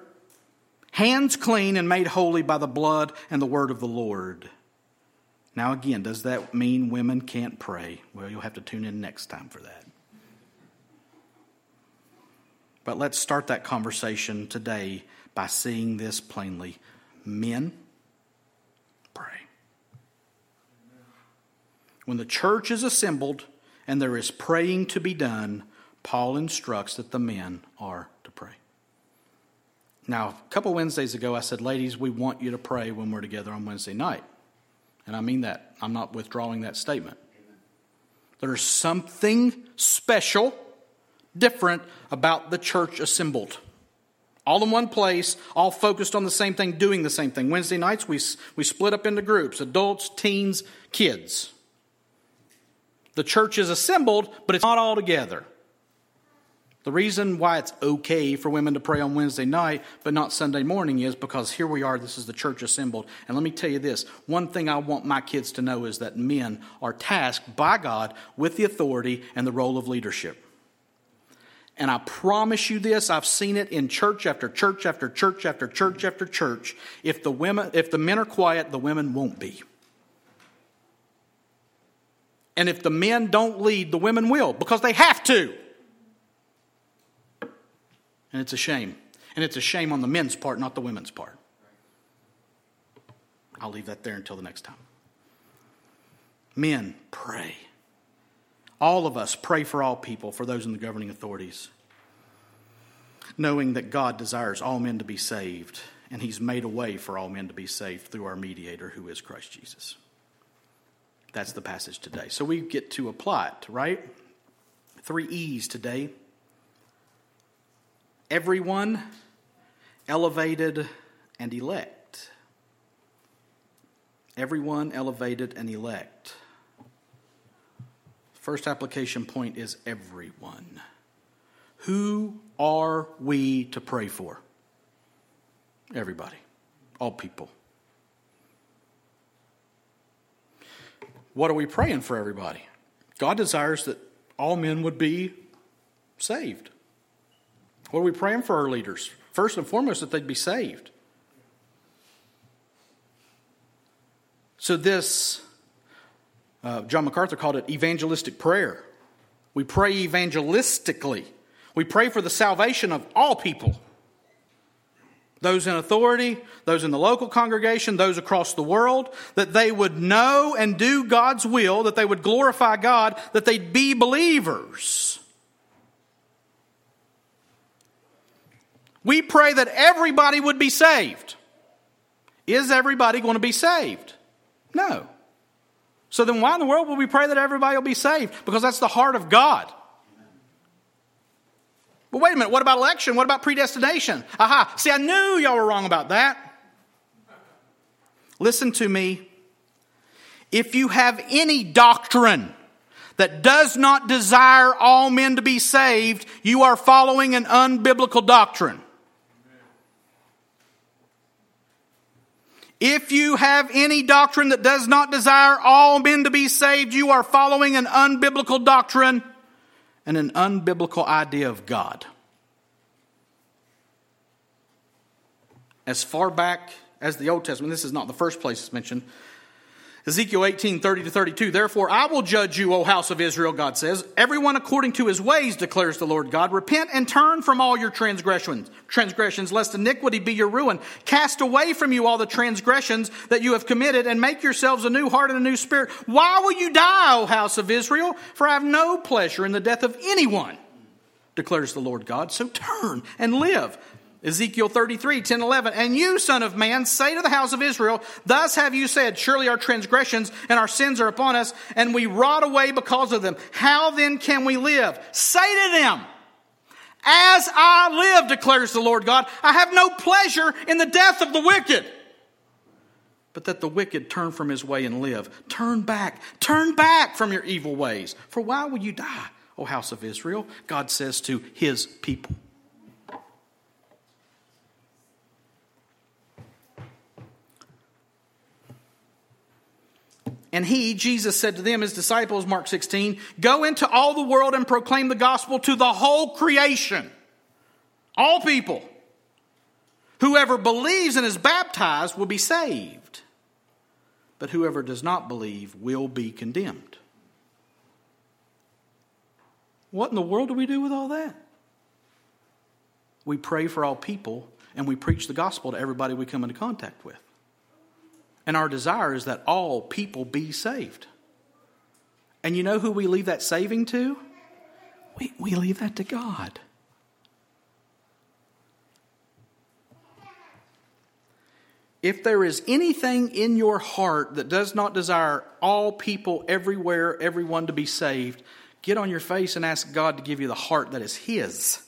hands clean and made holy by the blood and the word of the Lord. Now, again, does that mean women can't pray? Well, you'll have to tune in next time for that. But let's start that conversation today by seeing this plainly. Men, pray. When the church is assembled and there is praying to be done, Paul instructs that the men are to pray. Now, a couple Wednesdays ago, I said, Ladies, we want you to pray when we're together on Wednesday night. And I mean that. I'm not withdrawing that statement. There's something special, different about the church assembled. All in one place, all focused on the same thing, doing the same thing. Wednesday nights, we, we split up into groups adults, teens, kids. The church is assembled, but it's not all together. The reason why it's okay for women to pray on Wednesday night but not Sunday morning is because here we are, this is the church assembled. And let me tell you this one thing I want my kids to know is that men are tasked by God with the authority and the role of leadership. And I promise you this, I've seen it in church after church after church after church after church. If the women if the men are quiet, the women won't be. And if the men don't lead, the women will because they have to. And it's a shame. And it's a shame on the men's part, not the women's part. I'll leave that there until the next time. Men, pray. All of us pray for all people, for those in the governing authorities, knowing that God desires all men to be saved, and He's made a way for all men to be saved through our mediator, who is Christ Jesus. That's the passage today. So we get to apply it, right? Three E's today everyone, elevated, and elect. Everyone, elevated, and elect. First application point is everyone. Who are we to pray for? Everybody, all people. What are we praying for everybody? God desires that all men would be saved. What are we praying for our leaders? First and foremost, that they'd be saved. So, this, uh, John MacArthur called it evangelistic prayer. We pray evangelistically. We pray for the salvation of all people those in authority, those in the local congregation, those across the world, that they would know and do God's will, that they would glorify God, that they'd be believers. We pray that everybody would be saved. Is everybody going to be saved? No. So then why in the world would we pray that everybody will be saved? Because that's the heart of God. But wait a minute, what about election? What about predestination? Aha, see, I knew y'all were wrong about that. Listen to me. If you have any doctrine that does not desire all men to be saved, you are following an unbiblical doctrine. If you have any doctrine that does not desire all men to be saved, you are following an unbiblical doctrine and an unbiblical idea of God. As far back as the Old Testament, this is not the first place it's mentioned, Ezekiel 18, 30 to 32. Therefore, I will judge you, O house of Israel, God says, everyone according to his ways, declares the Lord God. Repent and turn from all your transgressions, transgressions, lest iniquity be your ruin. Cast away from you all the transgressions that you have committed, and make yourselves a new heart and a new spirit. Why will you die, O house of Israel? For I have no pleasure in the death of anyone, declares the Lord God. So turn and live. Ezekiel 33, 10, 11. And you, son of man, say to the house of Israel, Thus have you said, Surely our transgressions and our sins are upon us, and we rot away because of them. How then can we live? Say to them, As I live, declares the Lord God, I have no pleasure in the death of the wicked. But that the wicked turn from his way and live. Turn back, turn back from your evil ways. For why will you die, O house of Israel? God says to his people. And he, Jesus, said to them, his disciples, Mark 16, go into all the world and proclaim the gospel to the whole creation, all people. Whoever believes and is baptized will be saved, but whoever does not believe will be condemned. What in the world do we do with all that? We pray for all people and we preach the gospel to everybody we come into contact with. And our desire is that all people be saved. And you know who we leave that saving to? We, we leave that to God. If there is anything in your heart that does not desire all people everywhere, everyone to be saved, get on your face and ask God to give you the heart that is His,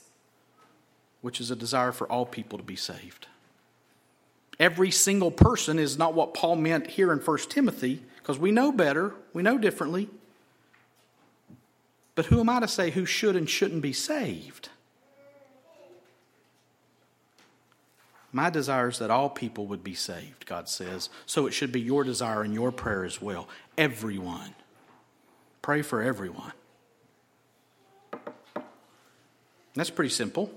which is a desire for all people to be saved. Every single person is not what Paul meant here in 1 Timothy, because we know better, we know differently. But who am I to say who should and shouldn't be saved? My desire is that all people would be saved, God says. So it should be your desire and your prayer as well. Everyone. Pray for everyone. That's pretty simple.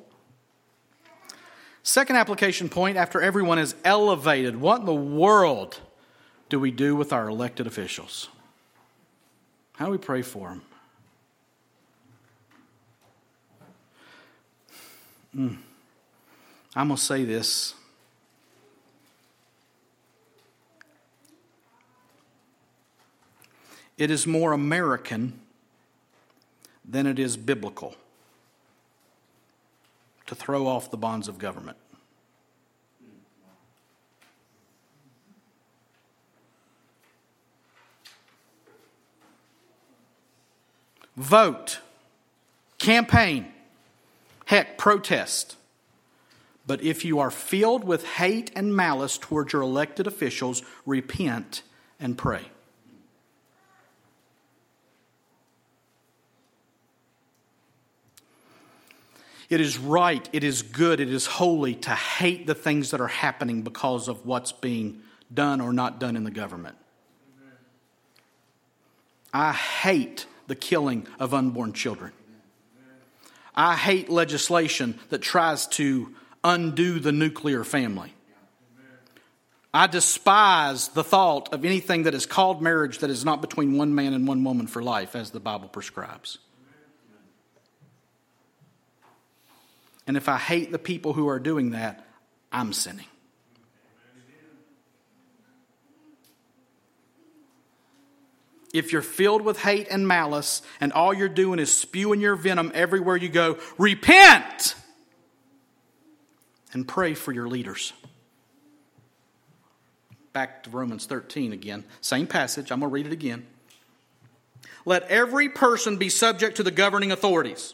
Second application point after everyone is elevated, what in the world do we do with our elected officials? How do we pray for them? Mm. I'm going to say this. It is more American than it is biblical to throw off the bonds of government. Vote, campaign, heck, protest. But if you are filled with hate and malice towards your elected officials, repent and pray. It is right, it is good, it is holy to hate the things that are happening because of what's being done or not done in the government. I hate the killing of unborn children. I hate legislation that tries to undo the nuclear family. I despise the thought of anything that is called marriage that is not between one man and one woman for life, as the Bible prescribes. And if I hate the people who are doing that, I'm sinning. If you're filled with hate and malice and all you're doing is spewing your venom everywhere you go, repent and pray for your leaders. Back to Romans 13 again. Same passage. I'm going to read it again. Let every person be subject to the governing authorities.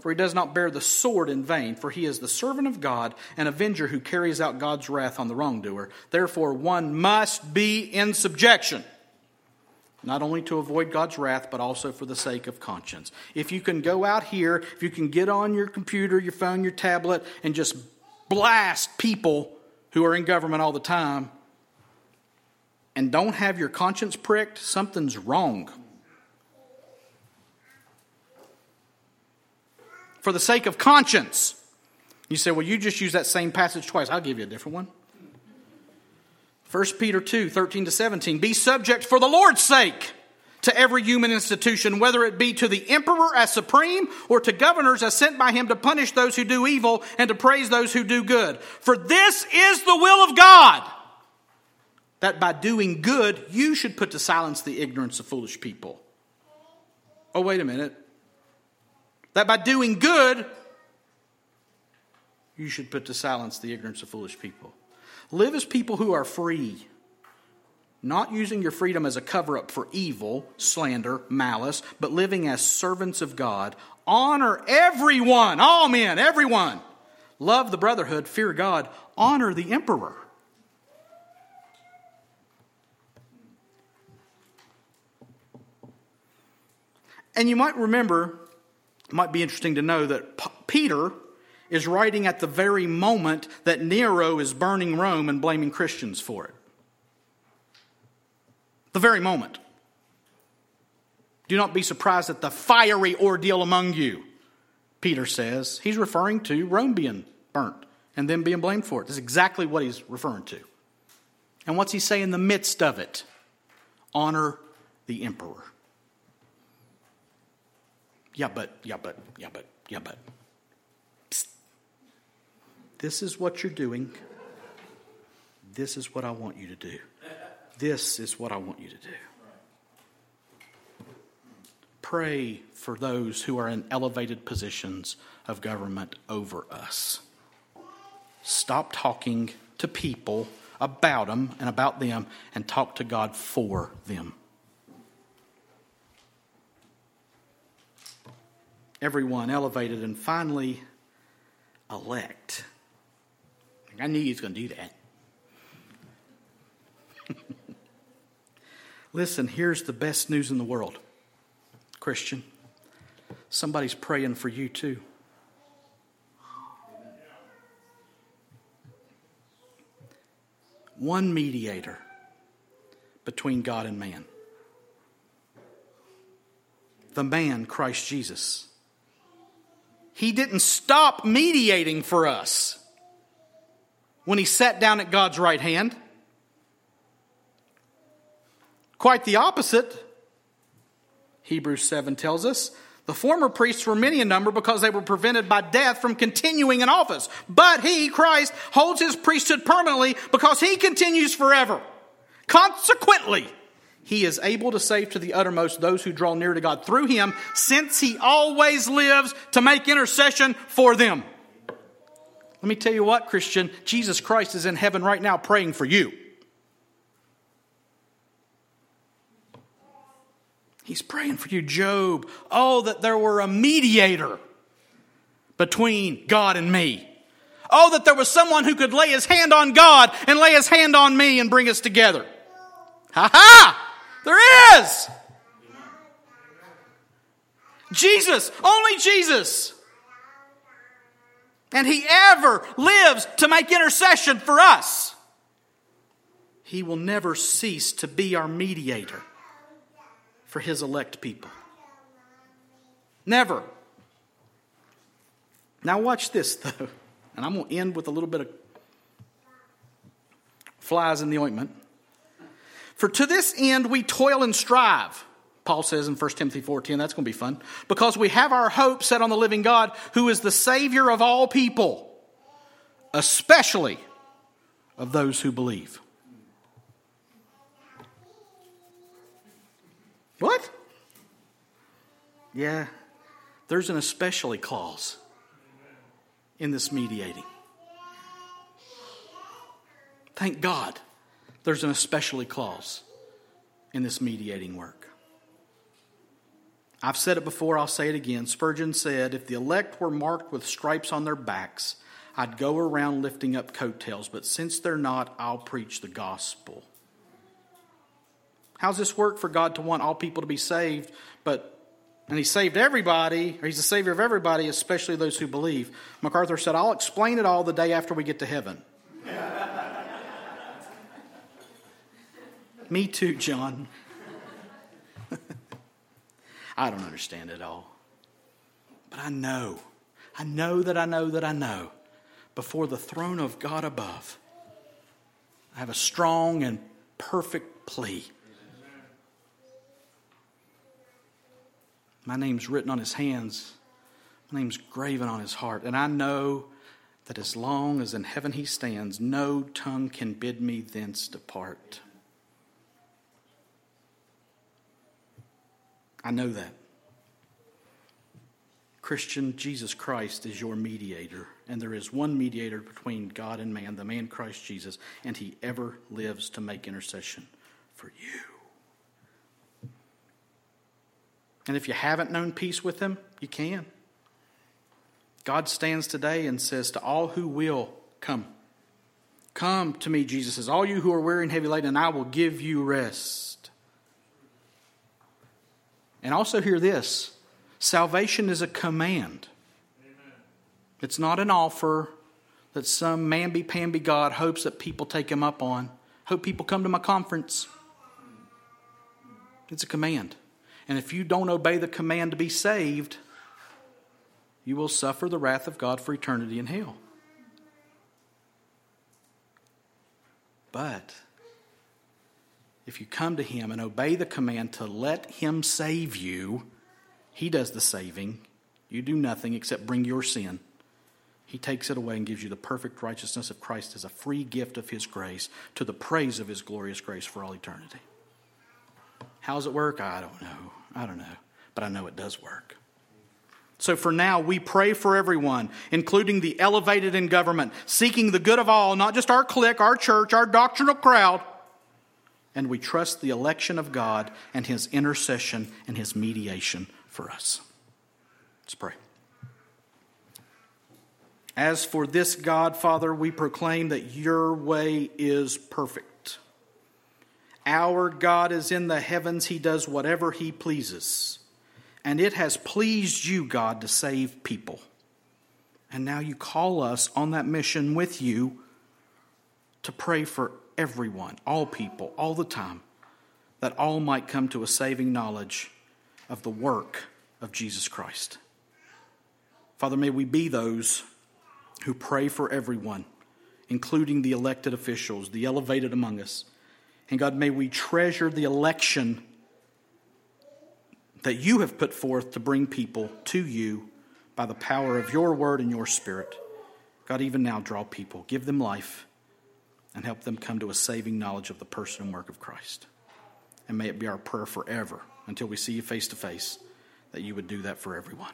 for he does not bear the sword in vain, for he is the servant of God, an avenger who carries out God's wrath on the wrongdoer. Therefore, one must be in subjection, not only to avoid God's wrath, but also for the sake of conscience. If you can go out here, if you can get on your computer, your phone, your tablet, and just blast people who are in government all the time, and don't have your conscience pricked, something's wrong. For the sake of conscience. You say, well, you just use that same passage twice. I'll give you a different one. 1 Peter 2 13 to 17. Be subject for the Lord's sake to every human institution, whether it be to the emperor as supreme or to governors as sent by him to punish those who do evil and to praise those who do good. For this is the will of God, that by doing good you should put to silence the ignorance of foolish people. Oh, wait a minute. That by doing good, you should put to silence the ignorance of foolish people. Live as people who are free, not using your freedom as a cover up for evil, slander, malice, but living as servants of God. Honor everyone, all men, everyone. Love the brotherhood, fear God, honor the emperor. And you might remember, it might be interesting to know that P- Peter is writing at the very moment that Nero is burning Rome and blaming Christians for it. The very moment. Do not be surprised at the fiery ordeal among you, Peter says. He's referring to Rome being burnt and then being blamed for it. That's exactly what he's referring to. And what's he say in the midst of it? Honor the emperor. Yeah, but, yeah, but, yeah, but, yeah, but. Psst. This is what you're doing. This is what I want you to do. This is what I want you to do. Pray for those who are in elevated positions of government over us. Stop talking to people about them and about them and talk to God for them. Everyone elevated and finally elect. I knew he was going to do that. Listen, here's the best news in the world, Christian. Somebody's praying for you too. One mediator between God and man. The man, Christ Jesus. He didn't stop mediating for us when he sat down at God's right hand. Quite the opposite. Hebrews 7 tells us the former priests were many in number because they were prevented by death from continuing in office. But he, Christ, holds his priesthood permanently because he continues forever. Consequently, he is able to save to the uttermost those who draw near to God through him, since he always lives to make intercession for them. Let me tell you what, Christian, Jesus Christ is in heaven right now praying for you. He's praying for you, Job. Oh, that there were a mediator between God and me. Oh, that there was someone who could lay his hand on God and lay his hand on me and bring us together. Ha ha! There is! Jesus, only Jesus. And he ever lives to make intercession for us. He will never cease to be our mediator for his elect people. Never. Now, watch this, though. And I'm going to end with a little bit of flies in the ointment. For to this end we toil and strive. Paul says in 1 Timothy 4:10 that's going to be fun because we have our hope set on the living God who is the savior of all people especially of those who believe. What? Yeah, there's an especially clause in this mediating. Thank God there's an especially clause in this mediating work. I've said it before, I'll say it again. Spurgeon said, If the elect were marked with stripes on their backs, I'd go around lifting up coattails, but since they're not, I'll preach the gospel. How's this work for God to want all people to be saved, but and he saved everybody, or he's the savior of everybody, especially those who believe. MacArthur said, I'll explain it all the day after we get to heaven. Me too, John. I don't understand it all. But I know, I know that I know that I know before the throne of God above, I have a strong and perfect plea My name's written on his hands, my name's graven on his heart. And I know that as long as in heaven he stands, no tongue can bid me thence depart. I know that. Christian, Jesus Christ is your mediator, and there is one mediator between God and man, the man Christ Jesus, and he ever lives to make intercession for you. And if you haven't known peace with Him, you can. God stands today and says to all who will, Come. Come to me, Jesus says, all you who are weary and heavy laden, and I will give you rest. And also hear this salvation is a command. It's not an offer that some mamby pamby God hopes that people take him up on. Hope people come to my conference. It's a command. And if you don't obey the command to be saved, you will suffer the wrath of God for eternity in hell. But if you come to Him and obey the command to let Him save you, He does the saving. You do nothing except bring your sin. He takes it away and gives you the perfect righteousness of Christ as a free gift of His grace to the praise of His glorious grace for all eternity. How does it work? I don't know. I don't know. But I know it does work. So for now, we pray for everyone, including the elevated in government, seeking the good of all, not just our clique, our church, our doctrinal crowd. And we trust the election of God and his intercession and his mediation for us. Let's pray. As for this God, Father, we proclaim that your way is perfect. Our God is in the heavens, he does whatever he pleases. And it has pleased you, God, to save people. And now you call us on that mission with you to pray for everyone, all people, all the time, that all might come to a saving knowledge of the work of Jesus Christ. Father, may we be those who pray for everyone, including the elected officials, the elevated among us. And God, may we treasure the election that you have put forth to bring people to you by the power of your word and your spirit. God, even now, draw people, give them life, and help them come to a saving knowledge of the person and work of Christ. And may it be our prayer forever until we see you face to face that you would do that for everyone.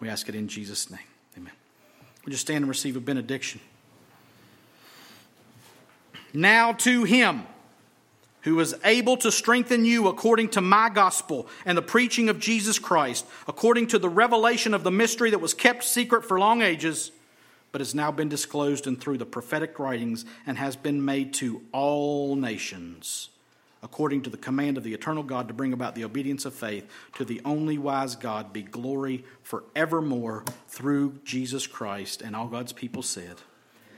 We ask it in Jesus' name. Amen. Would you stand and receive a benediction? Now to him who is able to strengthen you according to my gospel and the preaching of Jesus Christ, according to the revelation of the mystery that was kept secret for long ages, but has now been disclosed and through the prophetic writings and has been made to all nations, according to the command of the eternal God to bring about the obedience of faith, to the only wise God be glory forevermore through Jesus Christ. And all God's people said,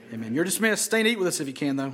Amen. Amen. You're dismissed. Stay and eat with us if you can, though.